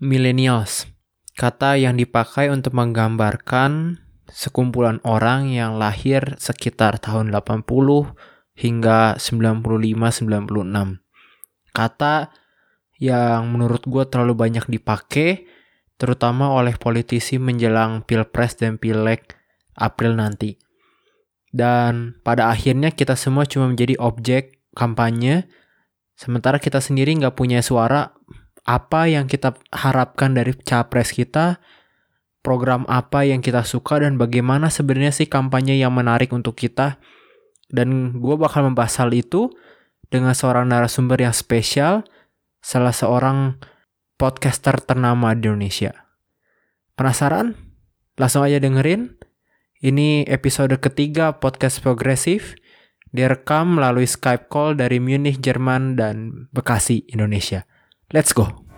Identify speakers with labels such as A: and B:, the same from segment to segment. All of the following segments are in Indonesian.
A: Millennials, kata yang dipakai untuk menggambarkan sekumpulan orang yang lahir sekitar tahun 80 hingga 95-96. Kata yang menurut gue terlalu banyak dipakai, terutama oleh politisi menjelang pilpres dan pileg April nanti. Dan pada akhirnya kita semua cuma menjadi objek kampanye, sementara kita sendiri nggak punya suara apa yang kita harapkan dari capres kita, program apa yang kita suka dan bagaimana sebenarnya sih kampanye yang menarik untuk kita. Dan gue bakal membahas hal itu dengan seorang narasumber yang spesial, salah seorang podcaster ternama di Indonesia. Penasaran? Langsung aja dengerin. Ini episode ketiga podcast progresif direkam melalui Skype call dari Munich, Jerman dan Bekasi, Indonesia. Let's go.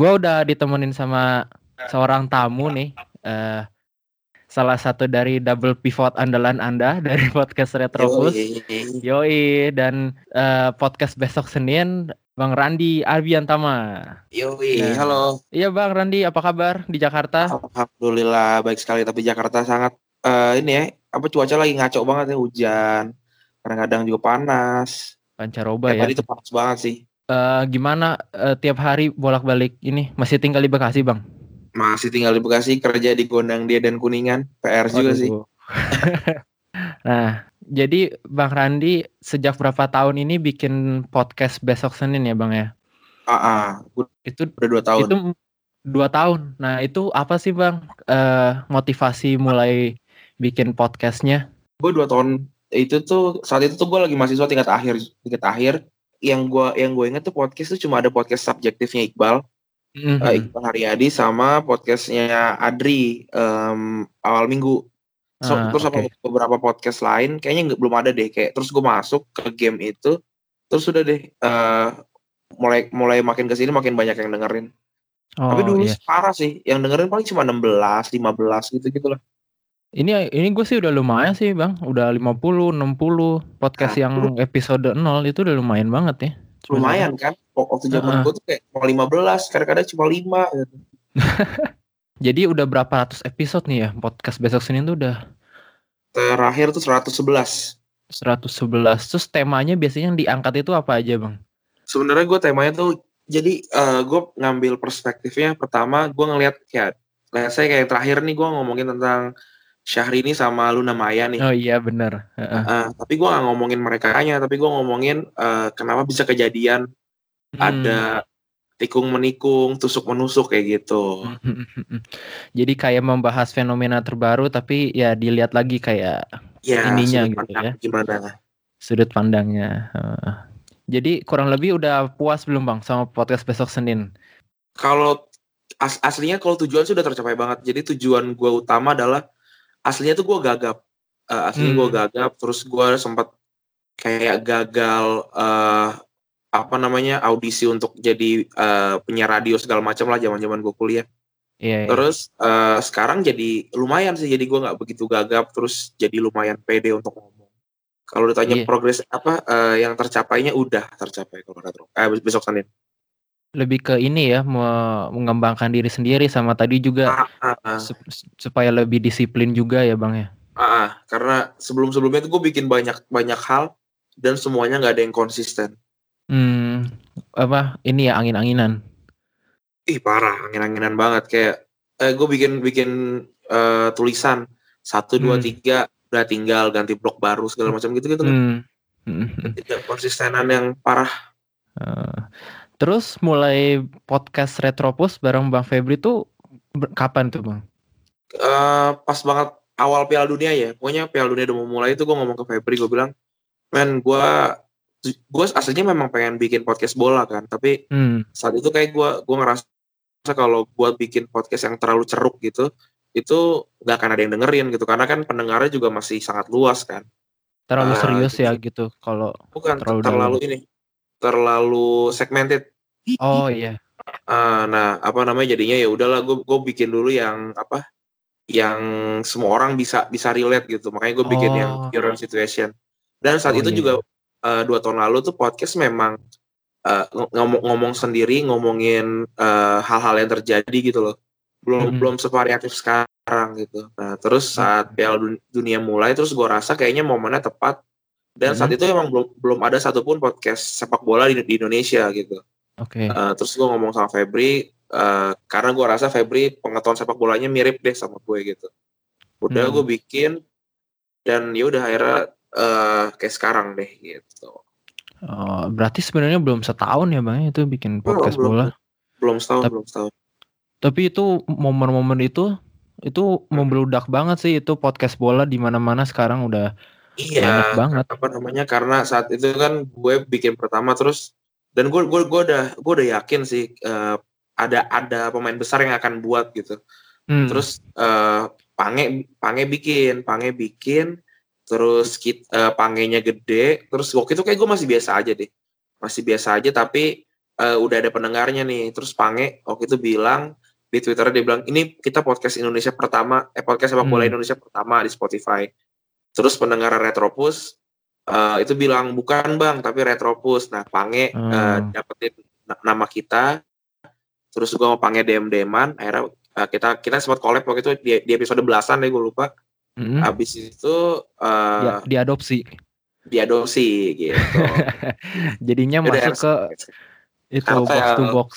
A: Gue udah ditemenin sama seorang tamu nih. Uh, salah satu dari double pivot andalan Anda dari podcast Retrobus. Yoi, Yoi dan uh, podcast besok Senin Bang Randi Arbiantama.
B: Yoi, nah, halo.
A: Iya Bang Randi, apa kabar di Jakarta?
B: Alhamdulillah baik sekali, tapi Jakarta sangat uh, ini ya, apa cuaca lagi ngaco banget ya hujan, kadang-kadang juga panas.
A: Pancaroba ya.
B: Tadi itu panas banget sih.
A: Uh, gimana uh, tiap hari bolak-balik ini masih tinggal di Bekasi bang?
B: Masih tinggal di Bekasi kerja di Gondang Dia dan Kuningan PR Waduh. juga sih.
A: nah jadi bang Randi sejak berapa tahun ini bikin podcast besok Senin ya bang ya?
B: Ah, uh, uh, itu udah dua tahun.
A: Itu dua tahun. Nah itu apa sih bang uh, motivasi mulai bikin podcastnya?
B: Gue dua tahun itu tuh saat itu tuh gue lagi mahasiswa tingkat akhir tingkat akhir yang gue yang gue inget tuh podcast tuh cuma ada podcast subjektifnya Iqbal mm-hmm. uh, Iqbal Haryadi sama podcastnya Adri um, awal minggu so, ah, terus okay. sama beberapa podcast lain kayaknya nggak belum ada deh kayak terus gue masuk ke game itu terus sudah deh uh, mulai mulai makin ke sini makin banyak yang dengerin oh, tapi dulu iya. parah sih yang dengerin paling cuma 16 15 gitu gitu lah
A: ini ini gue sih udah lumayan sih bang, udah 50, 60 podcast nah, yang episode 0 itu udah lumayan banget ya.
B: Lumayan kan, waktu zaman uh. gue tuh kayak cuma 15, kadang-kadang cuma 5 gitu.
A: Jadi udah berapa ratus episode nih ya podcast besok Senin tuh udah?
B: Terakhir tuh 111.
A: 111, terus temanya biasanya yang diangkat itu apa aja bang?
B: Sebenarnya gue temanya tuh, jadi uh, gue ngambil perspektifnya pertama gue ngeliat kayak, kayak saya kayak terakhir nih gue ngomongin tentang Syahrini sama Luna Maya nih.
A: Oh iya benar. Uh, uh.
B: uh, tapi gue gak ngomongin mereka hanya, tapi gue ngomongin uh, kenapa bisa kejadian hmm. ada tikung menikung, tusuk menusuk kayak gitu.
A: Jadi kayak membahas fenomena terbaru, tapi ya dilihat lagi kayak ya, ininya gitu pandang, ya.
B: Gimana?
A: Sudut pandangnya. Uh. Jadi kurang lebih udah puas belum bang sama podcast besok Senin?
B: Kalau as aslinya kalau tujuan sudah tercapai banget. Jadi tujuan gue utama adalah aslinya tuh gue gagap uh, aslinya hmm. gue gagap terus gue sempat kayak gagal uh, apa namanya audisi untuk jadi uh, penyiar radio segala macam lah zaman zaman gue kuliah yeah, yeah. terus uh, sekarang jadi lumayan sih jadi gue nggak begitu gagap terus jadi lumayan pede untuk ngomong kalau ditanya yeah. progres apa uh, yang tercapainya udah tercapai kalau retro eh besok senin
A: lebih ke ini ya, mengembangkan diri sendiri sama tadi juga ah, ah, ah. supaya lebih disiplin juga ya Bang ya?
B: Ah, ah. karena sebelum-sebelumnya itu gue bikin banyak banyak hal dan semuanya nggak ada yang konsisten.
A: Hmm, apa ini ya angin-anginan?
B: Ih parah, angin-anginan banget kayak eh, gue bikin bikin uh, tulisan satu dua hmm. tiga udah tinggal ganti blok baru segala macam gitu gitu kan. Hmm. Tidak konsistenan yang parah.
A: Uh, Terus mulai podcast Retropus bareng Bang Febri tuh kapan tuh Bang?
B: Uh, pas banget awal Piala Dunia ya. Pokoknya Piala Dunia udah mau mulai itu gue ngomong ke Febri, gue bilang, men gue gue aslinya memang pengen bikin podcast bola kan tapi
A: Hmm.
B: saat itu kayak gue gue ngerasa kalau gue bikin podcast yang terlalu ceruk gitu itu nggak akan ada yang dengerin gitu karena kan pendengarnya juga masih sangat luas kan
A: Terlalu
B: Ah,
A: serius
B: gitu.
A: ya gitu kalau
B: bukan
A: Terlalu
B: terlalu, ini terlalu segmented.
A: Oh iya.
B: Ah, nah apa namanya jadinya ya udahlah gue gue bikin dulu yang apa yang semua orang bisa bisa relate gitu. Makanya gue bikin yang
A: Oh.
B: your own situation. Dan saat
A: Oh,
B: itu
A: iya,
B: juga eh, dua tahun lalu tuh podcast memang eh, ng- ngomong ngomong sendiri ngomongin eh, hal-hal yang terjadi gitu loh. Belum
A: Mm-mm.
B: belum sevariatif sekarang gitu. Nah terus saat Piala Dun- Dunia mulai terus gue rasa kayaknya momennya tepat dan saat itu emang belum belum ada satupun podcast sepak bola di, di Indonesia gitu
A: Oke.
B: Uh, terus gue ngomong sama Febri uh, karena gue rasa Febri pengetahuan sepak bolanya mirip deh sama gue gitu udah
A: Hmm.
B: gue bikin dan ya udah akhirnya uh, kayak sekarang deh gitu
A: Oh, berarti sebenarnya belum setahun ya bang itu bikin
B: Belum,
A: podcast
B: belum.
A: bola.
B: belum setahun
A: Tap-
B: belum setahun
A: Tapi itu momen-momen itu itu membludak banget sih itu podcast bola di mana-mana sekarang udah
B: iya
A: banyak banget.
B: apa namanya karena saat itu kan gue bikin pertama terus dan gue gue gue udah gue udah yakin sih uh, ada ada pemain besar yang akan buat gitu
A: Hmm.
B: terus eh pange pange bikin pange bikin terus kit eh, pangenya gede terus waktu itu kayak gue masih biasa aja deh masih biasa aja tapi eh, udah ada pendengarnya nih terus pange waktu itu bilang di twitter dia bilang ini kita podcast Indonesia pertama eh podcast sepak bola
A: Hmm.
B: Indonesia pertama di Spotify terus pendengar Retropus eh, itu bilang bukan bang tapi Retropus nah pange eh,
A: Hmm.
B: dapetin na- nama kita terus gue mau pange DM DMan akhirnya eh, kita kita sempat collab waktu itu di, di episode belasan deh gue lupa
A: Mm-mm.
B: habis itu eh
A: Dia, diadopsi.
B: diadopsi gitu
A: Jadinya
B: Udah,
A: masuk ke itu box to
B: yang-
A: box.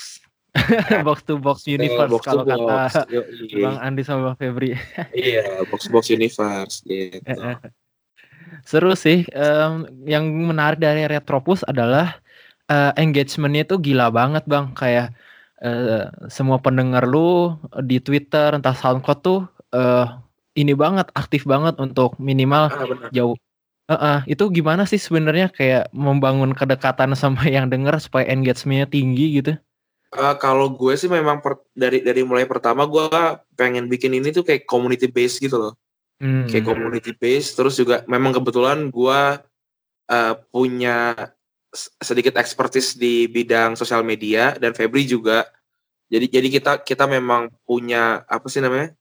A: box to box universe
B: box
A: kalau
B: box.
A: kata
B: Yoi.
A: Bang Andi sama Bang Febri.
B: iya box to box universe gitu
A: Seru sih. Em, yang menarik dari Retropus adalah eh, engagementnya itu gila banget bang. Kayak eh, semua pendengar lu di Twitter entah SoundCloud tuh eh, ini banget aktif banget untuk minimal
B: ah,
A: jauh. Eh, eh, itu gimana sih sebenarnya kayak membangun kedekatan sama yang denger supaya engagementnya tinggi gitu?
B: Eh, kalau gue sih memang per- dari dari mulai pertama gue pengen bikin ini tuh kayak community based gitu loh.
A: Hmm.
B: kayak community based terus juga memang kebetulan gua uh, punya sedikit expertise di bidang sosial media dan Febri juga. Jadi jadi kita kita memang punya apa sih namanya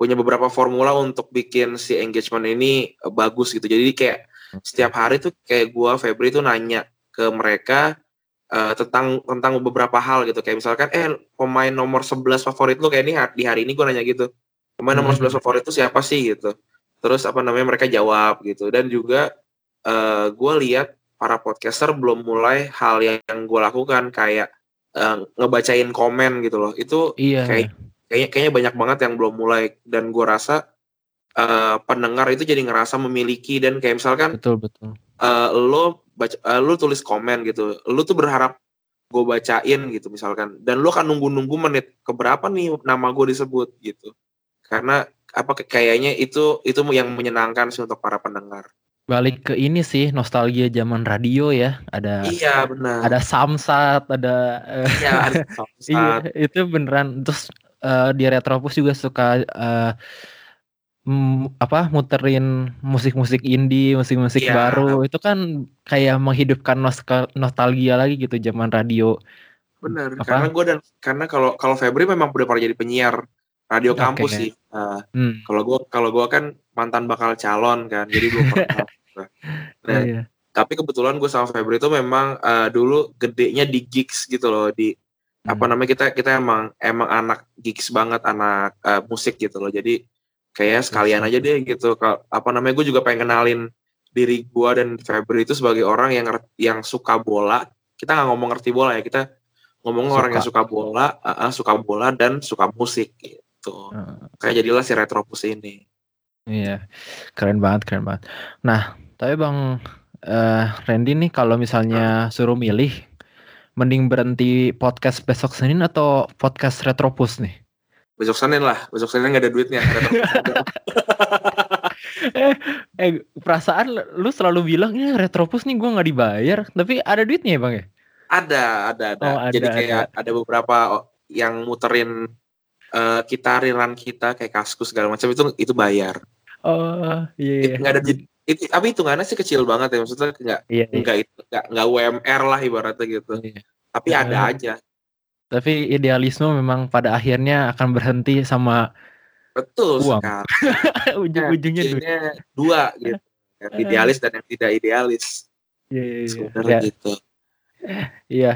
B: punya beberapa formula untuk bikin si engagement ini uh, bagus gitu. Jadi kayak setiap hari tuh kayak gua Febri tuh nanya ke mereka uh, tentang tentang beberapa hal gitu. Kayak misalkan eh pemain nomor 11 favorit lu kayak ini di hari ini gua nanya gitu. Pemain nomor
A: Hmm.
B: 11 favorit itu siapa sih? gitu. Terus apa namanya mereka jawab gitu. Dan juga eh gue lihat para podcaster belum mulai hal yang, gue lakukan. Kayak eh, ngebacain komen gitu loh. Itu
A: Iya.
B: kayak- kayaknya kayaknya banyak banget yang belum mulai. Dan gue rasa eh, pendengar itu jadi ngerasa memiliki. Dan kayak misalkan
A: betul betul.
B: eh, lo baca eh, lo tulis komen gitu. Lo tuh berharap gue bacain gitu misalkan. Dan lo akan nunggu-nunggu menit keberapa nih nama gue disebut gitu. Karena apa kayaknya itu itu yang menyenangkan sih untuk para pendengar.
A: Balik ke ini sih nostalgia zaman radio ya. Ada
B: iya benar.
A: ada Samsat, ada eh,
B: iya ada
A: iya
B: saat
A: itu beneran. Terus eh, di Retropus juga suka eh, mm, apa muterin musik-musik indie, musik-musik
B: Iya.
A: baru. Itu kan kayak menghidupkan nostal- nostalgia lagi gitu zaman radio.
B: benar
A: Apa?
B: karena gue dan karena kalau kalau Febri memang udah pernah jadi penyiar radio
A: Oke.
B: kampus sih Eh,
A: Hmm.
B: kalau gue kalau gue kan mantan bakal calon kan jadi belum pernah Nah,
A: Iya.
B: tapi kebetulan gue sama Febri itu memang eh, dulu gedenya di gigs gitu loh di apa
A: Hmm.
B: namanya kita kita emang emang anak gigs banget anak eh, musik gitu loh jadi kayak sekalian aja deh gitu. Apa namanya gue juga pengen kenalin diri gue dan Febri itu sebagai orang yang yang suka bola. Kita nggak ngomong ngerti bola ya kita ngomong orang yang suka. bola eh, eh, suka bola dan suka musik gitu.
A: Heeh.
B: kayak jadilah si Retropus ini.
A: Iya, keren banget, keren banget. Nah, tapi Bang eh Randy nih kalau misalnya suruh milih, mending berhenti podcast besok Senin atau podcast Retropus nih?
B: Besok Senin lah besok Senin nggak ada duitnya
A: eh, eh perasaan lu selalu bilang ya Retropus nih gue nggak dibayar, tapi ada duitnya ya bang ya?
B: Ada, ada, ada.
A: Oh, ada,
B: Jadi kayak
A: ada.
B: ada beberapa yang muterin uh, kita rilan kita kayak kaskus segala macam itu itu bayar.
A: Oh iya.
B: Nggak ada itu, tapi hitungannya sih kecil banget ya maksudnya nggak
A: iya, iya.
B: nggak itu nggak nggak UMR lah ibaratnya gitu.
A: Iya.
B: Tapi ada
A: Eh,
B: aja.
A: Tapi idealisme memang pada akhirnya akan berhenti sama
B: Betul
A: Uang.
B: sekali.
A: ujung-ujungnya.
B: Intinya dua gitu. Yang idealis dan yang tidak idealis.
A: Iya, iya, iya.
B: Sebenarnya
A: Ya,
B: gitu.
A: Iya.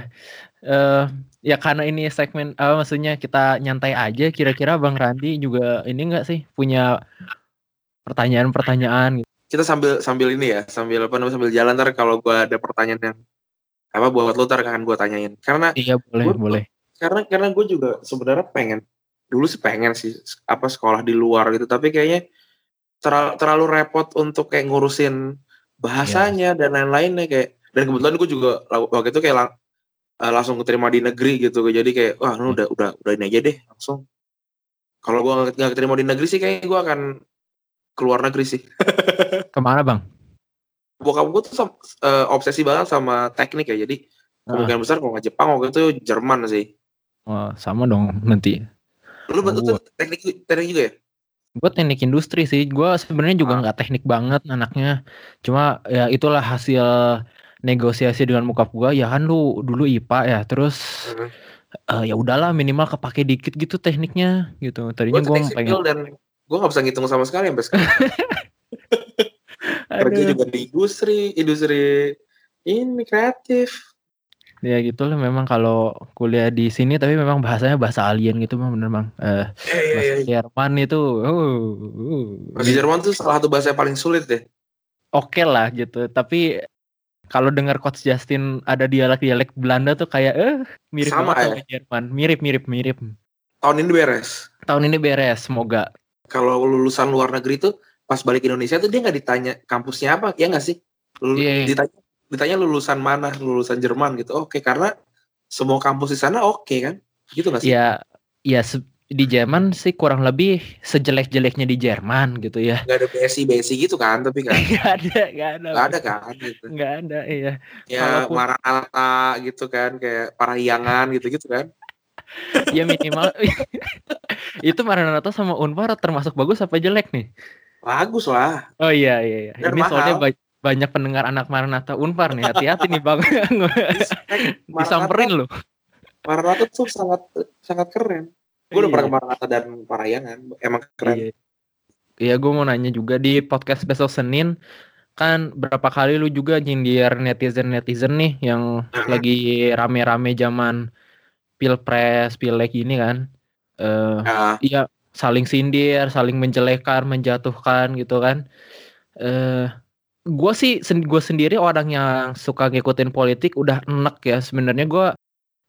A: Eh ya karena ini segmen apa maksudnya kita nyantai aja kira-kira Bang Randi juga ini enggak sih punya pertanyaan-pertanyaan gitu.
B: Kita sambil sambil ini ya, sambil apa namanya sambil jalan ntar kalau gua ada pertanyaan yang apa buat lu ntar akan gua tanyain. Karena
A: Iya boleh,
B: Gua-
A: boleh.
B: Karena karena gue juga sebenarnya pengen dulu sih pengen sih apa sekolah di luar gitu. Tapi kayaknya terlalu, terlalu repot untuk kayak ngurusin bahasanya dan lain-lainnya kayak dan kebetulan gue juga waktu itu kayak lang- eh, langsung keterima di negeri gitu. Jadi kayak wah lu udah udah udah ini aja deh langsung. Kalau gue nggak keterima di negeri sih kayaknya gue akan keluar negeri sih.
A: Ke mana Bang?
B: bokap gue tuh eh, obsesi banget sama teknik ya. Jadi
A: Ah.
B: kemungkinan besar kalau nggak Jepang waktu itu Jerman sih
A: Oh, sama dong nanti.
B: lu
A: Oh,
B: betul teknik teknik juga ya
A: Gue teknik industri sih. Gue sebenarnya juga
B: Ah.
A: nggak teknik banget anaknya. Cuma ya itulah hasil negosiasi dengan bokap gue. Ya kan lu dulu IPA ya. Terus
B: Mhm.
A: eh, ya udahlah minimal kepake dikit gitu tekniknya gitu. Tadinya
B: gue
A: pengen.
B: dan gue nggak bisa ngitung sama sekali sampai sekarang kerja juga di industri industri ini kreatif
A: Ya gitu lah memang kalau kuliah di sini tapi memang bahasanya bahasa alien gitu bang bener bang. Eh,
B: Iya, iya,
A: bahasa
B: iya.
A: Jerman itu, uh, uh,
B: bahasa Jerman tuh salah satu bahasa yang paling sulit deh
A: oke lah gitu. Tapi kalau dengar Coach Justin ada dialek-dialek Belanda tuh kayak eh mirip
B: Sama ya?
A: sama Jerman, mirip mirip mirip.
B: tahun ini beres
A: Tahun ini beres, semoga.
B: kalau lulusan luar negeri tuh pas balik Indonesia tuh dia nggak ditanya kampusnya apa ya nggak sih Lul-
A: Iya, iya.
B: ditanya ditanya lulusan mana lulusan Jerman gitu oke karena semua kampus di sana oke kan gitu nggak sih
A: Ya, ya se- di Jerman sih kurang lebih sejelek-jeleknya di Jerman gitu ya.
B: nggak ada BSI BSI gitu kan tapi kan
A: Gak ada, gak ada.
B: nggak ada kan gitu
A: Nggak ada, iya.
B: ya
A: Kalaupun-
B: Maranatha gitu kan kayak Parahyangan gitu gitu kan
A: Ya minimal itu Maranatha sama Unpar termasuk bagus apa jelek nih?
B: bagus lah
A: Oh iya iya iya.
B: Dan
A: Ini soalnya
B: mahal.
A: ba- banyak pendengar anak Maranatha Unpar nih. Hati-hati nih Bang. Disamperin lu.
B: Maranatha tuh sangat sangat keren. Gue udah
A: Iya.
B: pernah ke Maranatha dan Parayangan, emang keren.
A: Iya. Iya, gue mau nanya juga di podcast besok Senin kan berapa kali lu juga nyindir netizen-netizen nih yang lagi rame-rame zaman pilpres, pileg ini kan. Eh
B: Nah,
A: iya saling sindir, saling menjelekan, menjatuhkan gitu kan. Eh gue sih sen gue sendiri orang yang suka ngikutin politik udah enek ya sebenarnya gue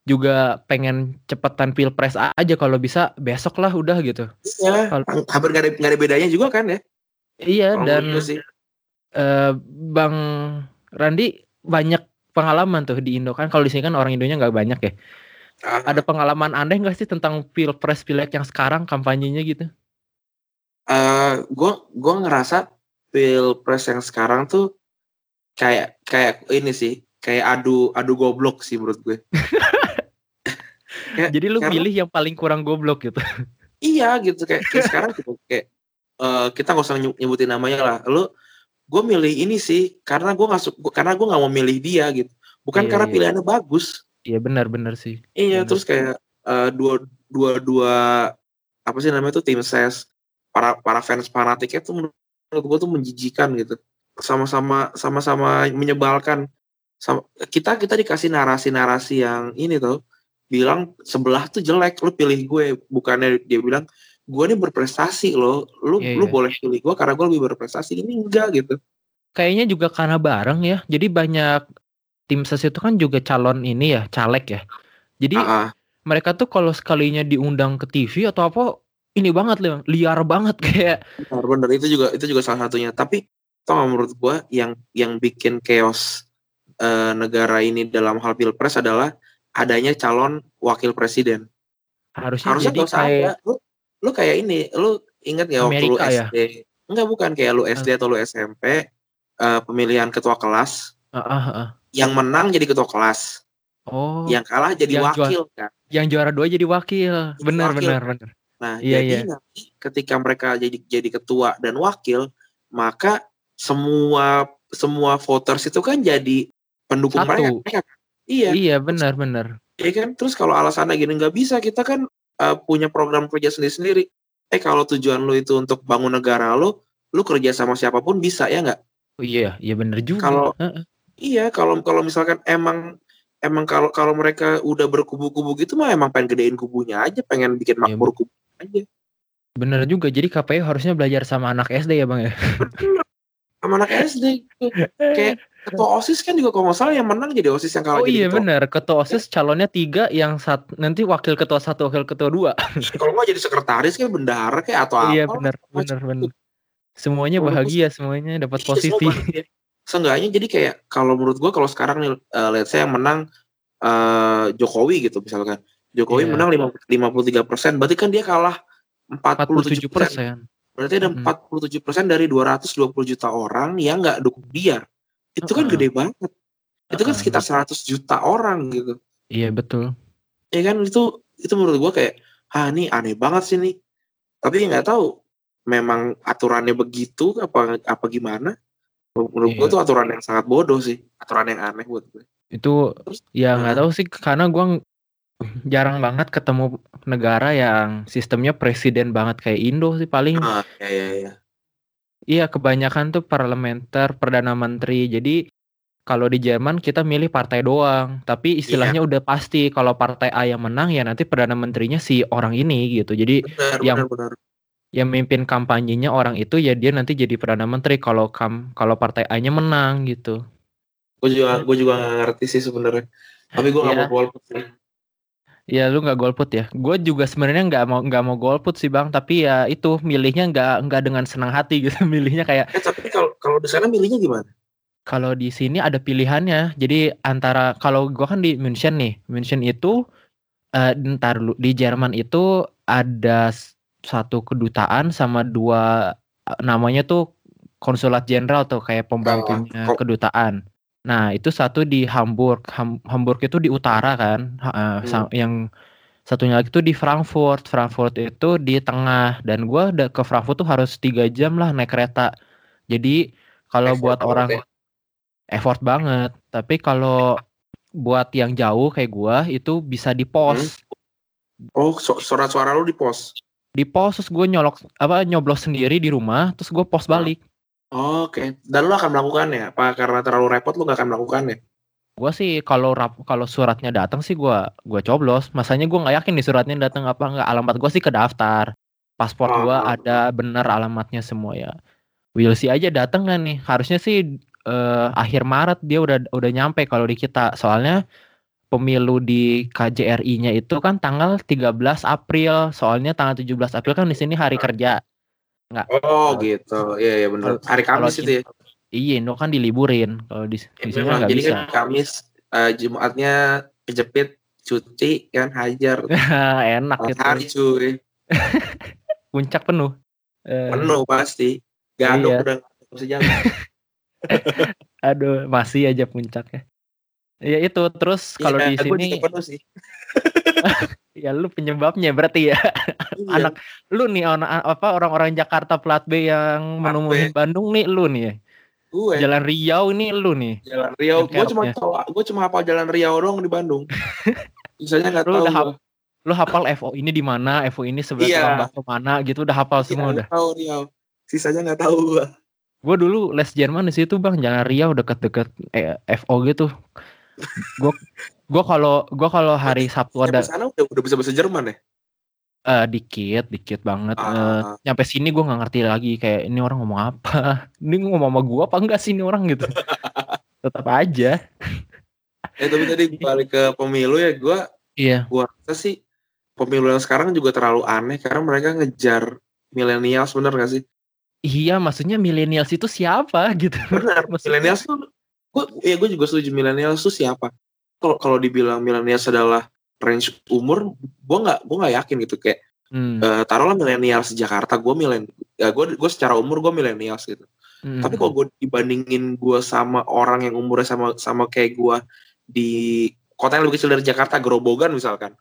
A: juga pengen cepetan pilpres aja kalau bisa besok lah udah gitu.
B: iya,
A: Kalau-
B: hampir gak ada, nggak ada bedanya juga kan ya.
A: Iya dan
B: sih.
A: eh, Bang Randi banyak pengalaman tuh di Indo kan kalau di sini kan orang Indonya nggak banyak ya.
B: Ah,
A: Ada pengalaman aneh nggak sih tentang pilpres pileg yang sekarang kampanyenya gitu?
B: eh, gua gua ngerasa pilpres yang sekarang tuh kayak kayak ini sih, kayak adu adu goblok sih menurut gue. Kayak-
A: Jadi lu
B: karena-
A: pilih yang paling kurang goblok gitu.
B: Iya gitu kayak, kayak sekarang gitu kayak eh, kita nggak usah nyebut- nyebutin namanya lah. Lu gue milih ini sih karena gue nggak karena gue nggak mau milih dia gitu. Bukan
A: Iya,
B: karena
A: iya.
B: pilihannya bagus.
A: Iya benar-benar sih.
B: Iya,
A: Bener.
B: terus kayak eh, dua dua dua apa sih namanya tuh tim ses para para fans fanatiknya tuh menurut gue tuh menjijikan gitu. Sama-sama sama-sama menyebalkan. Sama, kita kita dikasih narasi-narasi yang ini tuh bilang sebelah tuh jelek, lu pilih gue. Bukannya dia bilang gue nih berprestasi loh, lu
A: Iya,
B: lu
A: iya.
B: boleh pilih gue karena gue lebih berprestasi. Ini enggak gitu.
A: Kayaknya juga karena bareng ya. Jadi banyak tim ses itu kan juga calon ini ya, caleg ya. Jadi
B: Ah, ah.
A: mereka tuh kalau sekalinya diundang ke TV atau apa ini banget loh, liar banget kayak
B: Benar, benar itu juga itu juga salah satunya. Tapi tau gak menurut gua yang yang bikin chaos eh, negara ini dalam hal pilpres adalah adanya calon wakil presiden.
A: harusnya,
B: Harusnya
A: jadi kayak
B: ada. Lu, lu kayak ini, lu inget gak waktu lu
A: ya?
B: SD enggak bukan kayak lu SD atau lu SMP uh, pemilihan ketua kelas.
A: Uh, uh, uh.
B: Yang menang jadi ketua kelas.
A: Oh.
B: Yang kalah jadi
A: Yang
B: wakil kan.
A: Yang juara dua jadi wakil. Benar benar benar.
B: Nah,
A: Iya,
B: jadi
A: iya.
B: nanti ketika mereka jadi jadi ketua dan wakil, maka semua semua voters itu kan jadi pendukung
A: Satu.
B: mereka. mereka kan? Iya,
A: Iya benar benar.
B: iya kan. Terus kalau alasannya gini nggak bisa, kita kan uh, punya program kerja sendiri-sendiri. Eh kalau tujuan lu itu untuk bangun negara lu, lu kerja sama siapa pun bisa ya nggak?
A: Oh, iya iya benar juga.
B: Kalau-. Iya, kalau kalau misalkan emang emang kalau kalau mereka udah berkubu-kubu gitu mah emang pengen gedein kubunya aja, pengen bikin
A: Iya,
B: makmur kubu aja.
A: Bener juga. Jadi KPU harusnya belajar sama anak SD ya bang ya.
B: Sama anak SD. Kayak ketua OSIS kan juga kalau nggak salah yang menang jadi OSIS yang kalah
A: Oh iya
B: ketua.
A: bener. Ketua osis calonnya tiga, yang sat nanti wakil ketua satu, wakil ketua dua.
B: Kalau nggak jadi sekretaris kayak bendahara kayak atau
A: iya
B: apa.
A: bener
B: macam
A: bener
B: itu.
A: bener. Semuanya bahagia, semuanya dapat
B: Iya,
A: posisi.
B: bahagia. Seenggaknya jadi kayak kalau menurut gua kalau sekarang nih uh, let's say yang menang eh, Jokowi gitu misalkan. Jokowi
A: Iya.
B: menang 50 53%, berarti kan dia kalah
A: 47
B: 47%.
A: persen.
B: Berarti ada
A: Mm-mm.
B: 47% dari 220 juta orang yang nggak dukung dia. Itu kan
A: Heeh.
B: gede banget. Itu kan
A: Heeh,
B: sekitar 100 juta orang gitu.
A: Iya betul.
B: Ya kan itu itu menurut gua kayak, ah ini aneh banget sih nih. Tapi nggak tahu memang aturannya begitu apa apa gimana. Menurut gua
A: Iya.
B: tuh aturan yang sangat bodoh sih. Aturan yang aneh buat gue.
A: Itu
B: Terus,
A: ya nggak
B: Heeh.
A: tahu sih karena gua ng- jarang banget ketemu negara yang sistemnya presiden banget kayak Indo sih paling.
B: Ah, ya ya ya.
A: Iya kebanyakan tuh parlementer, perdana menteri. Jadi kalau di Jerman kita milih partai doang, tapi istilahnya
B: Iya.
A: udah pasti kalau partai A yang menang ya nanti perdana menterinya si orang ini gitu. Jadi
B: Benar
A: Yang-
B: benar benar.
A: yang mimpin kampanyenya orang itu ya dia nanti jadi perdana menteri kalau kam kalau partai A-nya menang gitu.
B: Gue juga gue juga nggak ngerti sih sebenarnya. Tapi gue nggak
A: Iya.
B: mau golput sih.
A: Ya lu nggak golput ya? Gue juga sebenarnya nggak mau nggak mau golput sih bang, tapi ya itu milihnya nggak nggak dengan senang hati gitu. Milihnya kayak
B: Eh tapi kalau kalau di sana milihnya gimana?
A: kalau di sini ada pilihannya. Jadi antara kalau gua kan di München nih, München itu eh ntar dulu di Jerman itu ada satu kedutaan sama dua eh, namanya tuh konsulat jenderal tuh kayak pembantunya
B: kok-
A: kedutaan. Nah itu satu di Hamburg, Ham- Hamburg itu di utara kan, Ha- eh, sa- yang satunya lagi tuh di Frankfurt, Frankfurt itu di tengah dan gua udah ke Frankfurt tuh harus tiga jam lah naik kereta. Jadi kalau buat orang
B: ya.
A: effort banget. Tapi kalau buat yang jauh kayak gua itu bisa di pos.
B: Oh, su- surat suara lu di pos.
A: Di pos terus gue nyolok apa nyoblos sendiri di rumah terus gue pos balik.
B: Oh, Oke. Dan lu akan melakukannya? Apa karena terlalu repot lu gak akan melakukannya?
A: Gua sih kalau rap, kalau suratnya datang sih gua gua coblos. Masanya gua nggak yakin nih suratnya datang apa nggak. Alamat gua sih ke daftar. Paspor gua
B: Oh.
A: ada bener alamatnya semua ya. Will see aja datang kan nih. Harusnya sih eh, akhir Maret dia udah udah nyampe kalau di kita. Soalnya pemilu di KJRI-nya itu kan tanggal 13 April. Soalnya tanggal 17 April kan di sini hari kerja.
B: Oh, gitu. Iya, iya benar. Hari Kamis itu ya.
A: Iya, Indo kan diliburin. Kalau di, di sini nggak
B: Jadi
A: bisa.
B: kan Kamis eh, Jumatnya kejepit cuti kan hajar
A: Enak gitu.
B: hari cuy
A: Puncak penuh. Eh,
B: penuh pasti gadok
A: Iya.
B: udah bisa jalan
A: Aduh, masih aja puncaknya. Ya itu terus kalau
B: Iya,
A: di sini
B: penuh sih
A: ya lu penyebabnya berarti ya.
B: Iya.
A: Anak lu nih anak apa orang-orang Jakarta plat B yang
B: Plat
A: menemuin Bandung nih lu nih. ya.
B: gue
A: Jalan Riau ini lu nih.
B: jalan Riau gue cuma tahu gue cuma hafal jalan Riau doang di Bandung Sisanya nggak tahu
A: udah hap- Lu hafal FO ini di mana, FO ini sebelah
B: Iya.
A: bakso mana gitu udah hafal
B: Iya,
A: semua udah.
B: tahu Riau sisanya nggak tahu gua
A: Gue dulu les Jerman di situ Bang, Jalan Riau deket-deket eh, FO gitu. Gue gua kalau gua kalau hari Sabtu ada
B: sana udah udah bisa bahasa Jerman ya
A: Eh, dikit, dikit banget. Eh,
B: Ah.
A: nyampe sini gue nggak ngerti lagi kayak ini orang ngomong apa. Ini ngomong sama gue apa enggak sih ini orang gitu. Tetap aja.
B: eh tapi tadi balik ke pemilu ya gue
A: Iya.
B: gua rasa sih pemilu yang sekarang juga terlalu aneh karena mereka ngejar milenial bener gak sih
A: Iya, maksudnya millennials itu siapa gitu.
B: benar
A: Maksudnya-
B: milenial tuh gue ya gue juga setuju milenial itu siapa kalau kalau dibilang milenial adalah range umur gue nggak gue nggak yakin gitu kayak
A: Hmm.
B: Eh, taruhlah milenial Jakarta gue milen ya gue gue secara umur gue milenial gitu
A: Hmm.
B: tapi kalau gue dibandingin gue sama orang yang umurnya sama sama kayak gue di kota yang lebih kecil dari Jakarta Gerobogan misalkan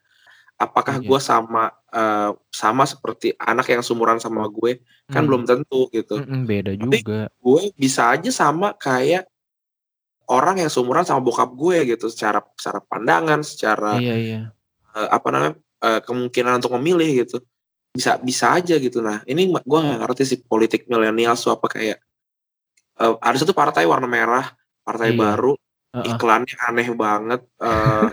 B: apakah gue sama eh, sama seperti anak yang sumuran sama gue kan
A: Hmm.
B: belum tentu gitu
A: Mm-mm, beda
B: Tapi-
A: juga.
B: gue bisa aja sama kayak orang yang seumuran sama bokap gue gitu secara secara pandangan secara
A: Iya iya.
B: eh, apa namanya eh, kemungkinan untuk memilih gitu bisa bisa aja gitu nah ini gue nggak ngerti sih politik milenial tuh apa kayak eh, ada satu partai warna merah partai
A: Iya.
B: baru
A: Heeh.
B: iklannya aneh banget eh,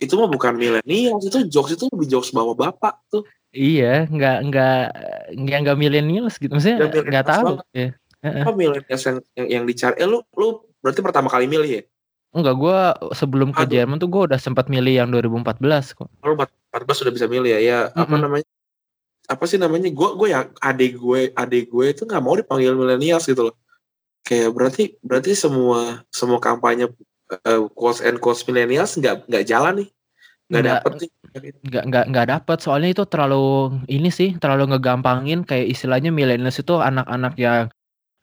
B: itu mah bukan milenial itu jokes itu lebih jokes bawa bapak tuh
A: Iya, nggak nggak nggak nggak millennials gitu. Maksudnya
B: Nggak
A: tahu.
B: banget.
A: Ya.
B: apa milenial yang, yang yang dicari eh lu lu berarti pertama kali milih ya?
A: Enggak, gue sebelum ke
B: Aduh.
A: Jerman tuh gue udah sempat milih yang 2014 kok.
B: lu 14 sudah bisa milih ya? Ya apa
A: Mm-mm.
B: namanya? Apa sih namanya? Gue gue ya adik gue adik gue itu nggak mau dipanggil milenials gitu loh. Kayak berarti berarti semua semua kampanye uh, quotes and quotes millennials nggak nggak jalan nih? Nggak nih?
A: Nggak nggak nggak dapet. Soalnya itu terlalu ini sih terlalu ngegampangin. Kayak istilahnya millennials itu anak-anak yang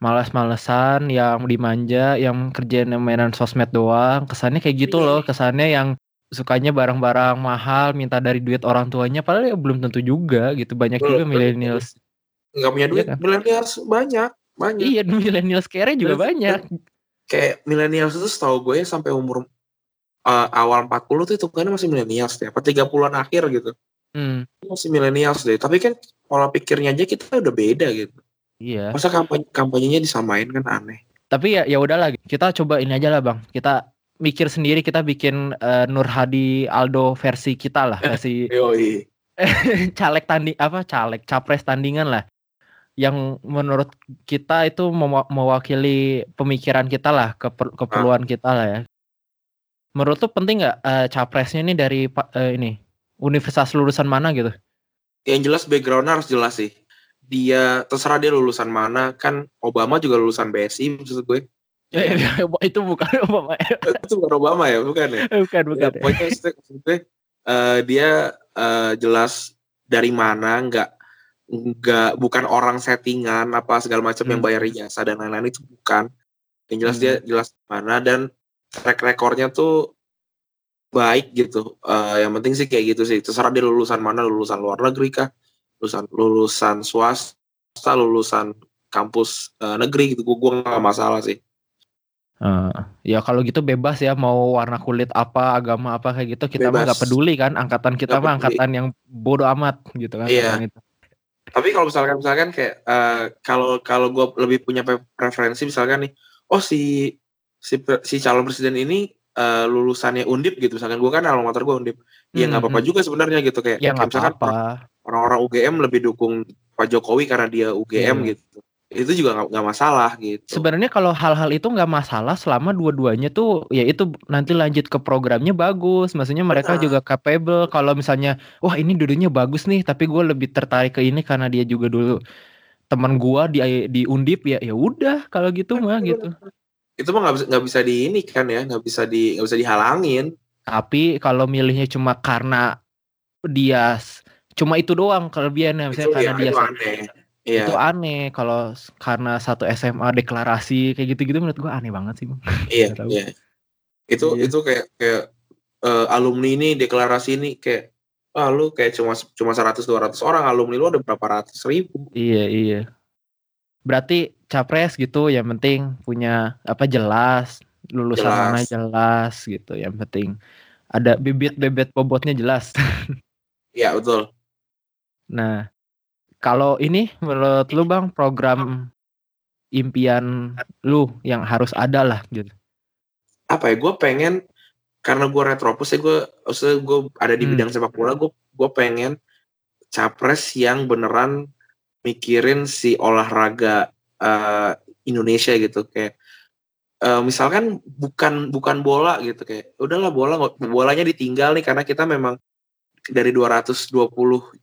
A: malas-malesan, yang dimanja, yang kerjaan mainan sosmed doang. Kesannya kayak gitu
B: Iya.
A: loh, kesannya yang sukanya barang-barang mahal, minta dari duit orang tuanya, padahal ya belum tentu juga gitu. Banyak juga millennials.
B: nggak punya duit
A: Iya kan?
B: millennials banyak banyak
A: Iya, millennials kere juga banyak.
B: kayak millennials itu setahu gue ya sampai umur uh, awal 40 tuh hitungannya masih millennials deh apa 30-an akhir gitu
A: Hmm,
B: masih millennials deh tapi kan pola pikirnya aja kita udah beda gitu
A: iya.
B: masa kampanye kampanyenya disamain kan aneh
A: Tapi ya ya udahlah, kita coba ini aja lah bang. Kita mikir sendiri, kita bikin eh, Nur Hadi Aldo versi kita lah, versi
B: Yoi.
A: caleg tanding apa caleg capres tandingan lah yang menurut kita itu mewa- mewakili pemikiran kita lah keper- keperluan kita lah ya menurut tuh penting nggak eh, capresnya ini dari eh, ini universitas lulusan mana gitu
B: yang jelas backgroundnya harus jelas sih dia terserah dia lulusan mana kan Obama juga lulusan BSI maksud gue
A: itu bukan Obama ya.
B: itu bukan Obama ya bukan ya
A: bukan bukan
B: Ya, pokoknya maksud maksud gue eh, dia eh, jelas dari mana nggak nggak bukan orang settingan apa segala macam yang
A: Hmm.
B: bayar ijazah dan lain-lain itu bukan yang jelas
A: Hmm.
B: dia jelas mana dan track recordnya tuh baik gitu Eh, yang penting sih kayak gitu sih terserah dia lulusan mana lulusan luar negeri kah lulusan lulusan swasta lulusan kampus eh, negeri gitu. Gue nggak masalah sih.
A: Eh, ya kalau gitu bebas ya mau warna kulit apa agama apa kayak gitu kita mah
B: Bebas.
A: nggak peduli kan. Angkatan kita
B: Nggak
A: mah
B: peduli.
A: angkatan yang bodoh amat gitu kan.
B: Iya.
A: itu.
B: tapi kalau misalkan misalkan kayak eh, kalau kalau gue lebih punya pre- preferensi misalkan nih oh si si si calon presiden ini eh, lulusannya undip gitu. Misalkan gue kan alma mater gue undip. Ya nggak
A: Hmm,
B: apa-apa juga sebenarnya gitu. Kayak,
A: ya
B: kayak misalkan
A: apa-apa
B: orang-orang UGM lebih dukung Pak Jokowi karena dia UGM
A: Iya.
B: gitu itu juga nggak masalah gitu
A: Sebenarnya kalau hal-hal itu nggak masalah selama dua-duanya tuh ya itu nanti lanjut ke programnya bagus. Maksudnya mereka
B: Benar.
A: juga capable. Kalau misalnya wah ini dulunya bagus nih, tapi gue lebih tertarik ke ini karena dia juga dulu teman gua di di Undip ya ya udah kalau gitu mah gitu.
B: itu mah nggak bisa nggak bisa di ini kan ya nggak bisa di nggak bisa dihalangin
A: Tapi kalau milihnya cuma karena dia cuma itu doang kelebihannya misalnya
B: itu
A: karena
B: ya,
A: dia
B: itu aneh Iya,
A: itu aneh kalau karena satu SMA deklarasi kayak gitu-gitu menurut gua aneh banget sih bang.
B: iya, iya. Itu
A: Iya.
B: itu kayak kayak eh, alumni ini deklarasi ini kayak ah lu kayak cuma cuma 100 200 orang alumni lu ada berapa ratus ribu.
A: Iya iya. Berarti capres gitu yang penting punya apa jelas lulusan
B: Jelas.
A: mana jelas gitu yang penting ada bibit-bibit bobotnya jelas.
B: Iya, betul.
A: Nah, kalau ini menurut lu Bang program impian lu yang harus ada lah gitu.
B: Apa ya? Gue pengen karena gue retropus ya gue maksudnya gue ada di
A: Hmm.
B: bidang sepak bola gue gue pengen capres yang beneran mikirin si olahraga eh, Indonesia gitu kayak eh, misalkan bukan bukan bola gitu kayak udahlah bola bolanya ditinggal nih karena kita memang dari 220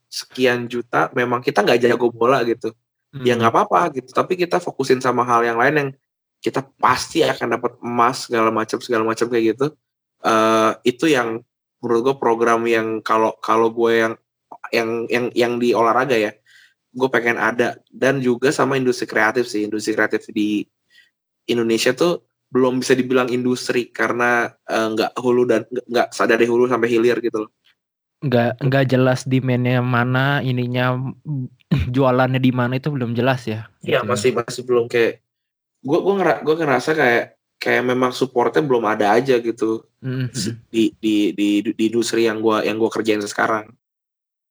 B: sekian juta memang kita nggak jago bola gitu. Ya
A: Hmm.
B: nggak apa-apa gitu tapi kita fokusin sama hal yang lain yang kita pasti akan dapat emas segala macam segala macam kayak gitu. Eh itu yang menurut gue program yang kalau kalau gue yang yang yang yang di olahraga ya gue pengen ada. Dan juga sama industri kreatif sih industri kreatif di Indonesia tuh belum bisa dibilang industri karena nggak uh, hulu dan nggak sadar dari hulu sampai hilir gitu loh
A: nggak nggak jelas demandnya mana ininya jualannya di mana itu belum jelas ya
B: iya gitu. masih masih belum kayak gue gue ngera, gue ngerasa kayak kayak memang supportnya belum ada aja gitu mm-hmm. di, di di di industri yang gue yang gue kerjain sekarang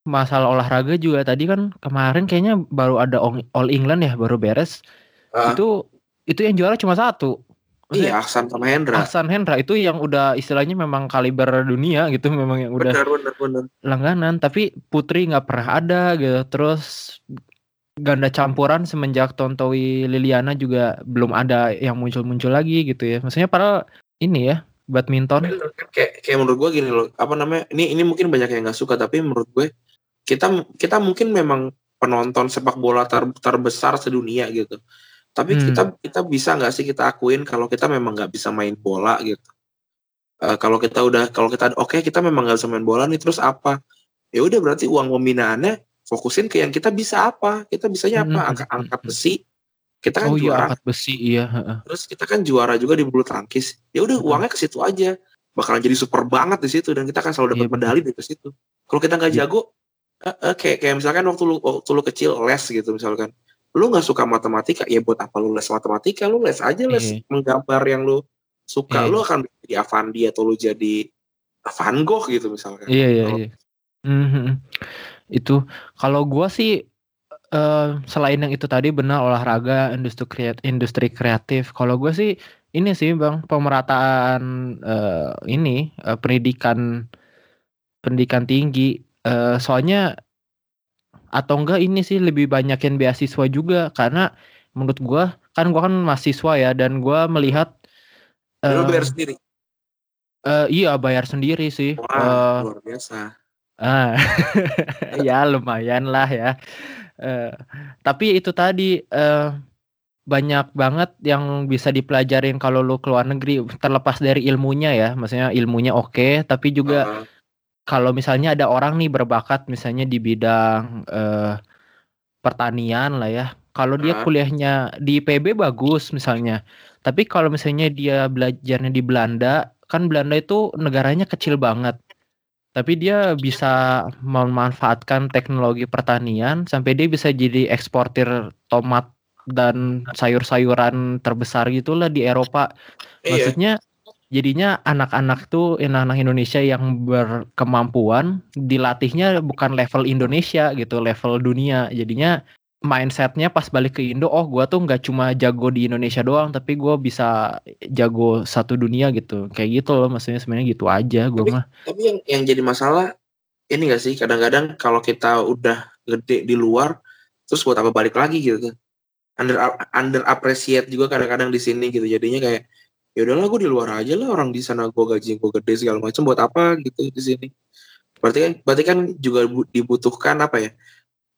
A: masalah olahraga juga tadi kan kemarin kayaknya baru ada All England ya baru beres uh. itu itu yang juara cuma satu
B: Maksudnya, iya Aksan sama Hendra.
A: Aksan Hendra itu yang udah istilahnya memang kaliber dunia gitu memang yang udah bener, bener, bener. langganan. Tapi Putri nggak pernah ada gitu. Terus ganda campuran semenjak Tontowi Liliana juga belum ada yang muncul-muncul lagi gitu ya. Maksudnya para ini ya badminton.
B: Kayak kayak menurut gue gini loh apa namanya ini ini mungkin banyak yang nggak suka tapi menurut gue kita kita mungkin memang penonton sepak bola ter, terbesar sedunia gitu tapi hmm. kita kita bisa nggak sih kita akuin kalau kita memang nggak bisa main bola gitu. Uh, kalau kita udah kalau kita oke okay, kita memang nggak bisa main bola nih terus apa? Ya udah berarti uang pembinaannya fokusin ke yang kita bisa apa? Kita bisanya apa? Hmm. Angkat, angkat besi. Kita kan oh, iya, juara. Iya, angkat
A: besi iya.
B: Terus kita kan juara juga di bulu tangkis. Ya udah uangnya ke situ aja. Bakalan jadi super banget di situ dan kita akan selalu dapat iya, medali dari situ. Kalau kita nggak iya. jago, uh, uh, kayak kayak misalkan waktu lu waktu lu kecil les gitu misalkan lu nggak suka matematika ya buat apa lu les matematika lu les aja les mm. menggambar yang lu suka mm. lu akan jadi Avandi atau lu jadi Van Gogh gitu misalkan
A: iya iya, iya. Mm-hmm. itu kalau gua sih uh, selain yang itu tadi benar olahraga industri kreatif industri kreatif kalau gua sih ini sih bang pemerataan uh, ini uh, pendidikan pendidikan tinggi uh, soalnya atau enggak ini sih lebih banyakin beasiswa juga. Karena menurut gua kan gua kan mahasiswa ya dan gua melihat
B: uh, bayar sendiri?
A: uh, iya bayar sendiri sih.
B: Wah, uh, luar biasa.
A: ah ya lumayan lah ya. Uh, tapi itu tadi uh, banyak banget yang bisa dipelajarin kalau lu keluar negeri terlepas dari ilmunya ya. Maksudnya ilmunya oke okay, tapi juga uh -huh kalau misalnya ada orang nih berbakat misalnya di bidang uh, pertanian lah ya. Kalau dia kuliahnya di PB bagus misalnya. Tapi kalau misalnya dia belajarnya di Belanda, kan Belanda itu negaranya kecil banget. Tapi dia bisa memanfaatkan teknologi pertanian sampai dia bisa jadi eksportir tomat dan sayur-sayuran terbesar gitulah di Eropa. Iya. Maksudnya jadinya anak-anak tuh anak-anak Indonesia yang berkemampuan dilatihnya bukan level Indonesia gitu level dunia. Jadinya mindsetnya pas balik ke Indo oh gue tuh nggak cuma jago di Indonesia doang tapi gue bisa jago satu dunia gitu. Kayak gitu loh maksudnya sebenarnya gitu aja gue mah.
B: tapi yang yang jadi masalah ini gak sih? Kadang-kadang kalau kita udah gede di luar terus buat apa balik lagi gitu under under appreciate juga kadang-kadang di sini gitu. Jadinya kayak ya udahlah gue di luar aja lah orang di sana gue gaji gue gede segala macam buat apa gitu di sini? Berarti kan berarti kan juga dibutuhkan apa ya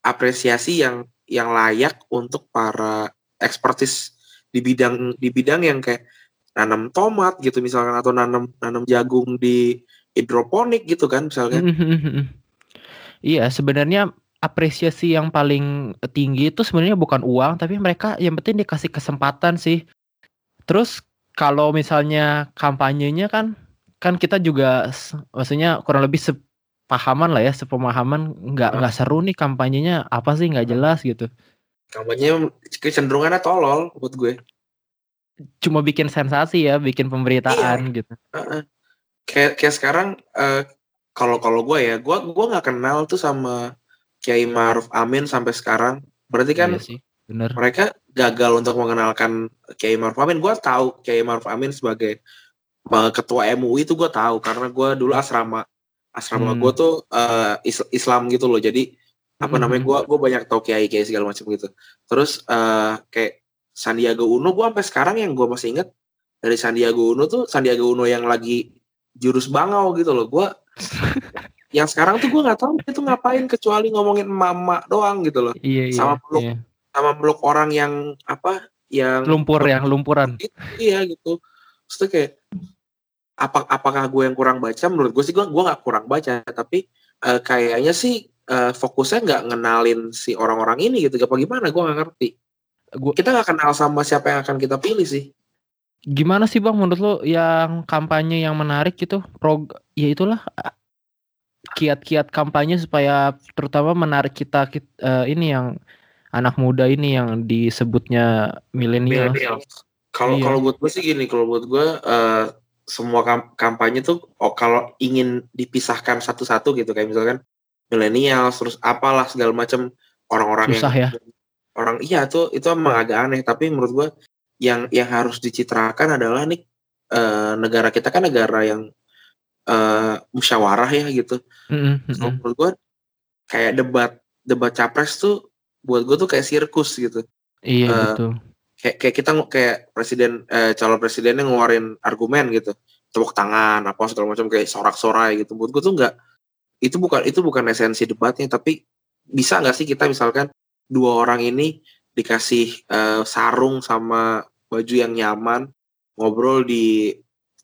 B: apresiasi yang yang layak untuk para ekspertis di bidang di bidang yang kayak nanam tomat gitu misalkan atau nanam nanam jagung di hidroponik gitu kan misalkan.
A: Iya sebenarnya apresiasi yang paling tinggi itu sebenarnya bukan uang tapi mereka yang penting dikasih kesempatan sih. Terus kalau misalnya kampanyenya kan kan kita juga maksudnya kurang lebih sepahaman lah ya sepemahaman nggak nggak seru nih kampanyenya apa sih nggak jelas gitu
B: kampanye kecenderungannya tolol buat gue
A: cuma bikin sensasi ya bikin pemberitaan iya. gitu uh-uh.
B: kayak kayak sekarang uh, kalau kalau gue ya gue gue nggak kenal tuh sama Kiai Maruf Amin sampai sekarang berarti kan iya sih, bener. mereka gagal untuk mengenalkan Kiai Maruf Amin. Gue tahu Kiai Maruf Amin sebagai ketua MUI itu gue tahu karena gue dulu asrama asrama hmm. gue tuh uh, Islam gitu loh. Jadi apa hmm. namanya gue gue banyak tahu Kiai Kiai segala macam gitu. Terus uh, kayak Sandiaga Uno gue sampai sekarang yang gue masih inget dari Sandiaga Uno tuh Sandiaga Uno yang lagi jurus bangau gitu loh. Gue yang sekarang tuh gue nggak tahu itu ngapain kecuali ngomongin mama doang gitu loh.
A: Iya, iya, sama peluk iya
B: sama meluk orang yang apa yang
A: lumpur yang lumpuran.
B: Itu, iya gitu. Maksudnya kayak apa apakah gue yang kurang baca? Menurut gue sih gue gue nggak kurang baca tapi uh, kayaknya sih uh, fokusnya nggak ngenalin si orang-orang ini gitu. Apa gimana? Gue nggak ngerti.
A: Gua,
B: kita nggak kenal sama siapa yang akan kita pilih sih.
A: Gimana sih bang menurut lo yang kampanye yang menarik gitu? Prog ya itulah kiat-kiat kampanye supaya terutama menarik kita, kita uh, ini yang anak muda ini yang disebutnya milenial.
B: Kalau iya. kalau buat gue sih gini, kalau buat gue uh, semua kam kampanye tuh oh, kalau ingin dipisahkan satu-satu gitu kayak misalkan milenial terus apalah segala macam orang-orang
A: yang ya.
B: orang iya tuh itu emang agak aneh tapi menurut gue yang yang harus dicitrakan adalah nih uh, negara kita kan negara yang uh, musyawarah ya gitu. Mm-hmm. So, menurut gue kayak debat debat capres tuh buat gue tuh kayak sirkus gitu.
A: Iya uh, betul.
B: Kayak kayak kita kayak presiden uh, calon presidennya ngeluarin argumen gitu, tepuk tangan apa segala macam kayak sorak-sorai gitu. Buat gue tuh nggak itu bukan itu bukan esensi debatnya tapi bisa nggak sih kita misalkan dua orang ini dikasih uh, sarung sama baju yang nyaman ngobrol di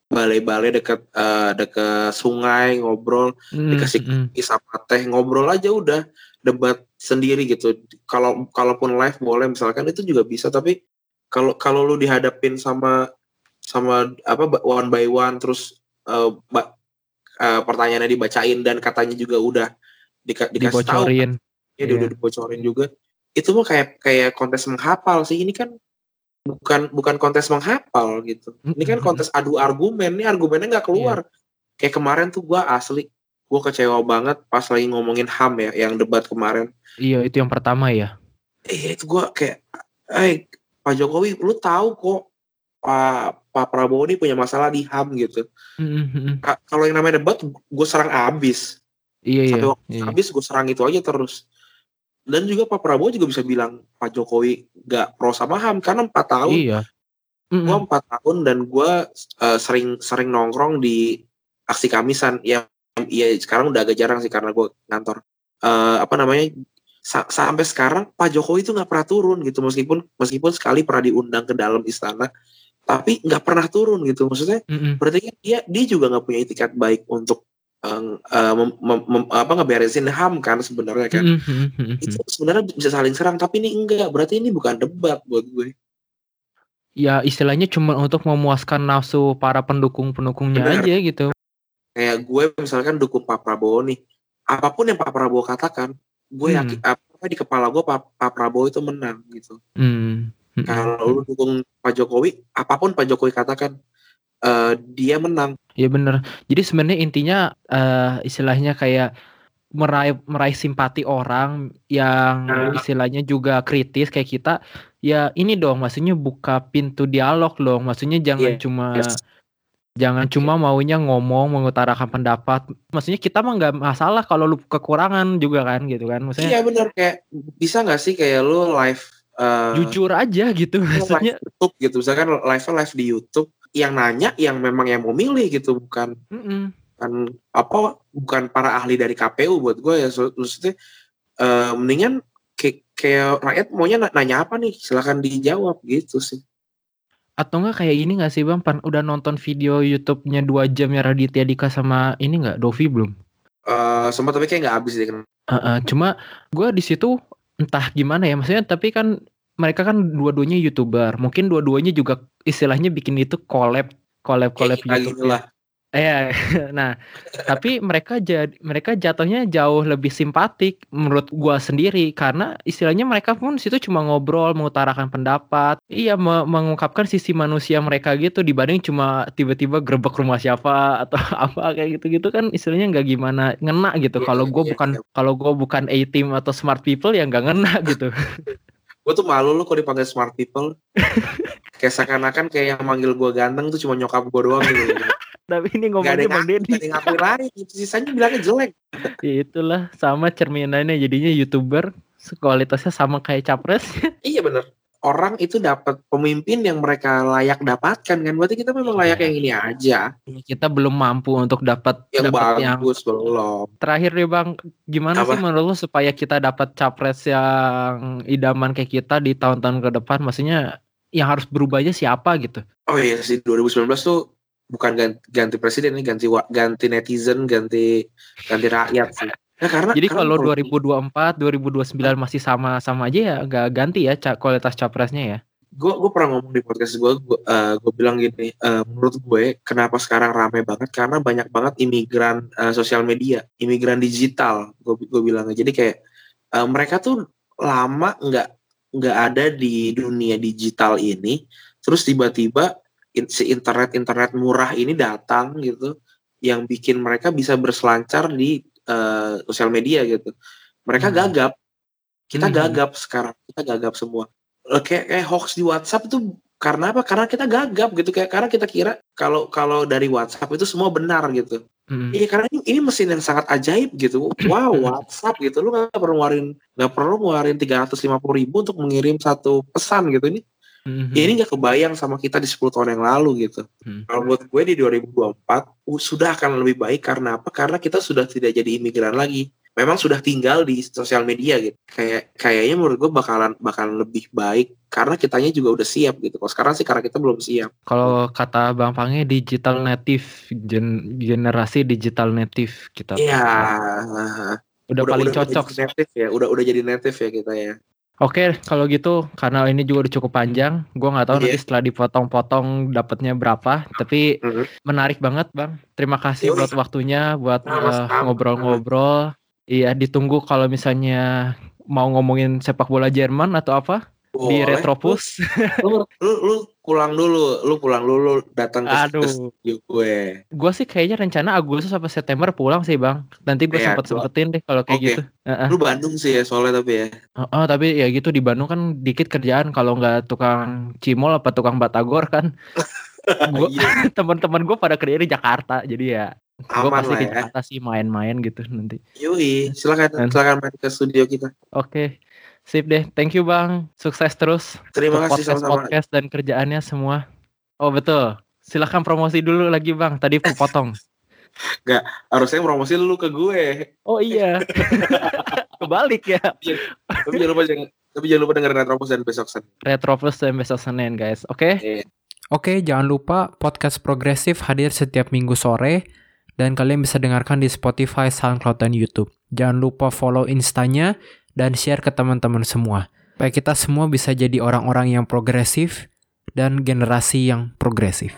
B: balai-balai dekat uh, dekat sungai ngobrol mm, dikasih mm. sama teh ngobrol aja udah debat sendiri gitu. Kalau kalaupun live boleh misalkan itu juga bisa. Tapi kalau kalau lu dihadapin sama sama apa one by one terus uh, ba, uh, pertanyaannya dibacain dan katanya juga udah di, dikasih
A: dibocorin. tahu
B: ya yeah. udah dibocorin juga. Itu mah kayak kayak kontes menghafal sih. Ini kan bukan bukan kontes menghafal gitu. Ini kan kontes adu argumen. Nih argumennya nggak keluar. Yeah. kayak kemarin tuh gue asli gue kecewa banget pas lagi ngomongin ham ya yang debat kemarin.
A: Iya itu yang pertama ya?
B: Iya itu gue kayak eh Pak Jokowi lu tahu kok Pak Pak Prabowo ini punya masalah di ham gitu. Mm-hmm. kalau yang namanya debat gue serang abis
A: iya,
B: sampai
A: iya,
B: waktu iya. habis gue serang itu aja terus. Dan juga Pak Prabowo juga bisa bilang Pak Jokowi gak pro sama HAM karena empat tahun.
A: Iya.
B: Gue empat tahun dan gue uh, sering sering nongkrong di aksi kamisan. Yang ya sekarang udah agak jarang sih karena gue ngantor. Uh, apa namanya sa sampai sekarang Pak Jokowi itu nggak pernah turun gitu. Meskipun meskipun sekali pernah diundang ke dalam istana tapi nggak pernah turun gitu. Maksudnya mm -hmm. berarti kan dia dia juga nggak punya etikat baik untuk uh, mem, mem, mem, apa ngeberesin ham kan sebenarnya kan. Mm-hmm. itu sebenarnya bisa saling serang tapi ini enggak. Berarti ini bukan debat buat gue.
A: Ya istilahnya cuma untuk memuaskan nafsu para pendukung pendukungnya Benar. aja gitu
B: kayak gue misalkan dukung Pak Prabowo nih apa pun yang Pak Prabowo katakan gue hmm. yakin apa di kepala gue Pak, Pak Prabowo itu menang gitu
A: hmm. Hmm.
B: kalau lu dukung Pak Jokowi apa pun Pak Jokowi katakan uh, dia menang.
A: Iya bener. Jadi sebenarnya intinya uh, istilahnya kayak meraih meraih simpati orang yang uh. istilahnya juga kritis kayak kita. Ya ini dong, maksudnya buka pintu dialog dong. Maksudnya jangan yeah. cuma yes. Jangan cuma maunya ngomong, mengutarakan pendapat. Maksudnya kita mah nggak masalah kalau lu kekurangan juga kan gitu kan. Maksudnya
B: Iya bener kayak bisa nggak sih kayak lu live uh,
A: jujur aja gitu maksudnya.
B: Live YouTube gitu. Misalkan live live di YouTube yang nanya yang memang yang mau milih gitu bukan mm -mm. kan apa bukan para ahli dari KPU buat gue ya maksudnya uh, mendingan kayak, kayak rakyat maunya nanya apa nih silahkan dijawab gitu sih
A: atau enggak kayak ini nggak sih bang? Pan udah nonton video YouTube-nya dua jam ya Raditya Dika sama ini nggak? Dovi belum?
B: Uh, sempat tapi kayak nggak habis deh
A: uh, uh, cuma gue di situ entah gimana ya. Maksudnya tapi kan mereka kan dua-duanya youtuber. Mungkin dua-duanya juga istilahnya bikin itu collab collab collab
B: gitu lah
A: Eh, nah, tapi mereka jadi mereka jatuhnya jauh lebih simpatik menurut gua sendiri karena istilahnya mereka pun situ cuma ngobrol, mengutarakan pendapat, iya me mengungkapkan sisi manusia mereka gitu dibanding cuma tiba-tiba gerbek rumah siapa atau apa kayak gitu-gitu kan istilahnya nggak gimana ngena gitu. Yeah, kalau gue yeah, bukan yeah. kalau gue bukan A team atau smart people ya nggak ngena gitu.
B: gue tuh malu lu kok dipanggil smart people kayak seakan-akan kayak yang manggil gue ganteng tuh cuma nyokap gue doang gitu
A: tapi ini ngomongnya bang Deddy.
B: gak ada ngapain lain sisanya bilangnya jelek.
A: Ya itulah sama cerminannya jadinya youtuber kualitasnya sama kayak capres.
B: Iya bener. Orang itu dapat pemimpin yang mereka layak dapatkan kan? Berarti kita memang layak yang ini aja.
A: Iya, kita belum mampu untuk dapat
B: yang dapet bagus yang... belum.
A: Terakhir nih bang. Gimana Apa? sih menurut lo supaya kita dapat capres yang idaman kayak kita di tahun-tahun ke depan? Maksudnya yang harus berubahnya siapa gitu?
B: Oh iya sih. 2019 tuh bukan ganti, ganti presiden nih ganti ganti netizen ganti ganti rakyat sih. Ya karena
A: Jadi
B: karena
A: kalau
B: menurut-
A: 2024, 2029 masih sama-sama aja ya? Nggak ganti ya ca- kualitas capresnya ya.
B: gue gue pernah ngomong di podcast gue gue gue bilang gini eh, menurut gue kenapa sekarang rame banget? Karena banyak banget imigran eh, sosial media imigran digital gue gue bilangnya. Jadi kayak eh, mereka tuh lama nggak nggak ada di dunia digital ini terus tiba-tiba in- si internet internet murah ini datang gitu yang bikin mereka bisa berselancar di eh, sosial media gitu mereka
A: Hmm.
B: gagap kita
A: Hmm.
B: gagap sekarang kita gagap semua Eh, kayak kayak hoax di WhatsApp itu karena apa? Karena kita gagap gitu kayak karena kita kira kalau kalau dari WhatsApp itu semua benar gitu.
A: Mm.
B: Iya karena ini, ini mesin yang sangat ajaib gitu. Wow WhatsApp gitu lu nggak perlu ngeluarin nggak perlu ngeluarin tiga ratus lima puluh ribu untuk mengirim satu pesan gitu ini.
A: Mhm.
B: Ya, ini nggak kebayang sama kita di 10 tahun yang lalu gitu.
A: Hmm.
B: Kalau buat gue di 2024 uh, sudah akan lebih baik karena apa? Karena kita sudah tidak jadi imigran lagi. Memang sudah tinggal di sosial media gitu. Kayak kayaknya menurut gue bakalan bakalan lebih baik karena kitanya juga udah siap gitu. Kalau sekarang sih karena kita belum siap.
A: Kalau kata Bang Pange digital native gen- generasi digital native kita.
B: Iya.
A: Udah, paling
B: udah
A: cocok.
B: native ya. Udah udah jadi native ya kita ya.
A: Oke, kalau gitu karena ini juga udah cukup panjang, gua nggak tahu
B: Iya.
A: nanti setelah dipotong-potong dapatnya berapa, tapi
B: Mhm.
A: menarik banget, Bang. Terima kasih
B: Yoi.
A: buat waktunya buat eh, ngobrol-ngobrol. Iya, ditunggu kalau misalnya mau ngomongin sepak bola Jerman atau apa di
B: Boleh.
A: Retropus.
B: Lu, lu, lu pulang dulu, lu pulang dulu datang ke, ke
A: Aduh,
B: studio gue.
A: gua sih kayaknya rencana Agustus sampai September pulang sih, Bang. Nanti gue
B: Iya,
A: sempet sempetin deh kalau kayak
B: Oke.
A: gitu. Heeh.
B: Lu Bandung sih ya soalnya tapi ya.
A: Oh, tapi ya gitu di Bandung kan dikit kerjaan kalau nggak tukang cimol apa tukang batagor kan. Gua
B: Iya,
A: teman-teman gue pada kerja di Jakarta jadi ya gue pasti
B: lah
A: ke
B: ya.
A: Jakarta sih main-main gitu nanti.
B: Yoi, silakan silakan main ke studio kita.
A: Oke, sip deh. Thank you bang. Sukses terus
B: Terima kasih
A: podcast
B: sama-sama.
A: podcast dan kerjaannya semua. Oh betul. Silahkan promosi dulu lagi bang. Tadi potong.
B: Harusnya promosi lu ke gue.
A: Oh iya. Kebalik ya.
B: Tapi jangan lupa jangan tapi jangan lupa dengerin Retropus dan besok Senin.
A: Retro Plus dan besok Senin guys. Oke.
B: Iya.
C: Oke, jangan lupa podcast progresif hadir setiap minggu sore dan kalian bisa dengarkan di Spotify, SoundCloud, dan YouTube. Jangan lupa follow instanya dan share ke teman-teman semua. Supaya kita semua bisa jadi orang-orang yang progresif dan generasi yang progresif.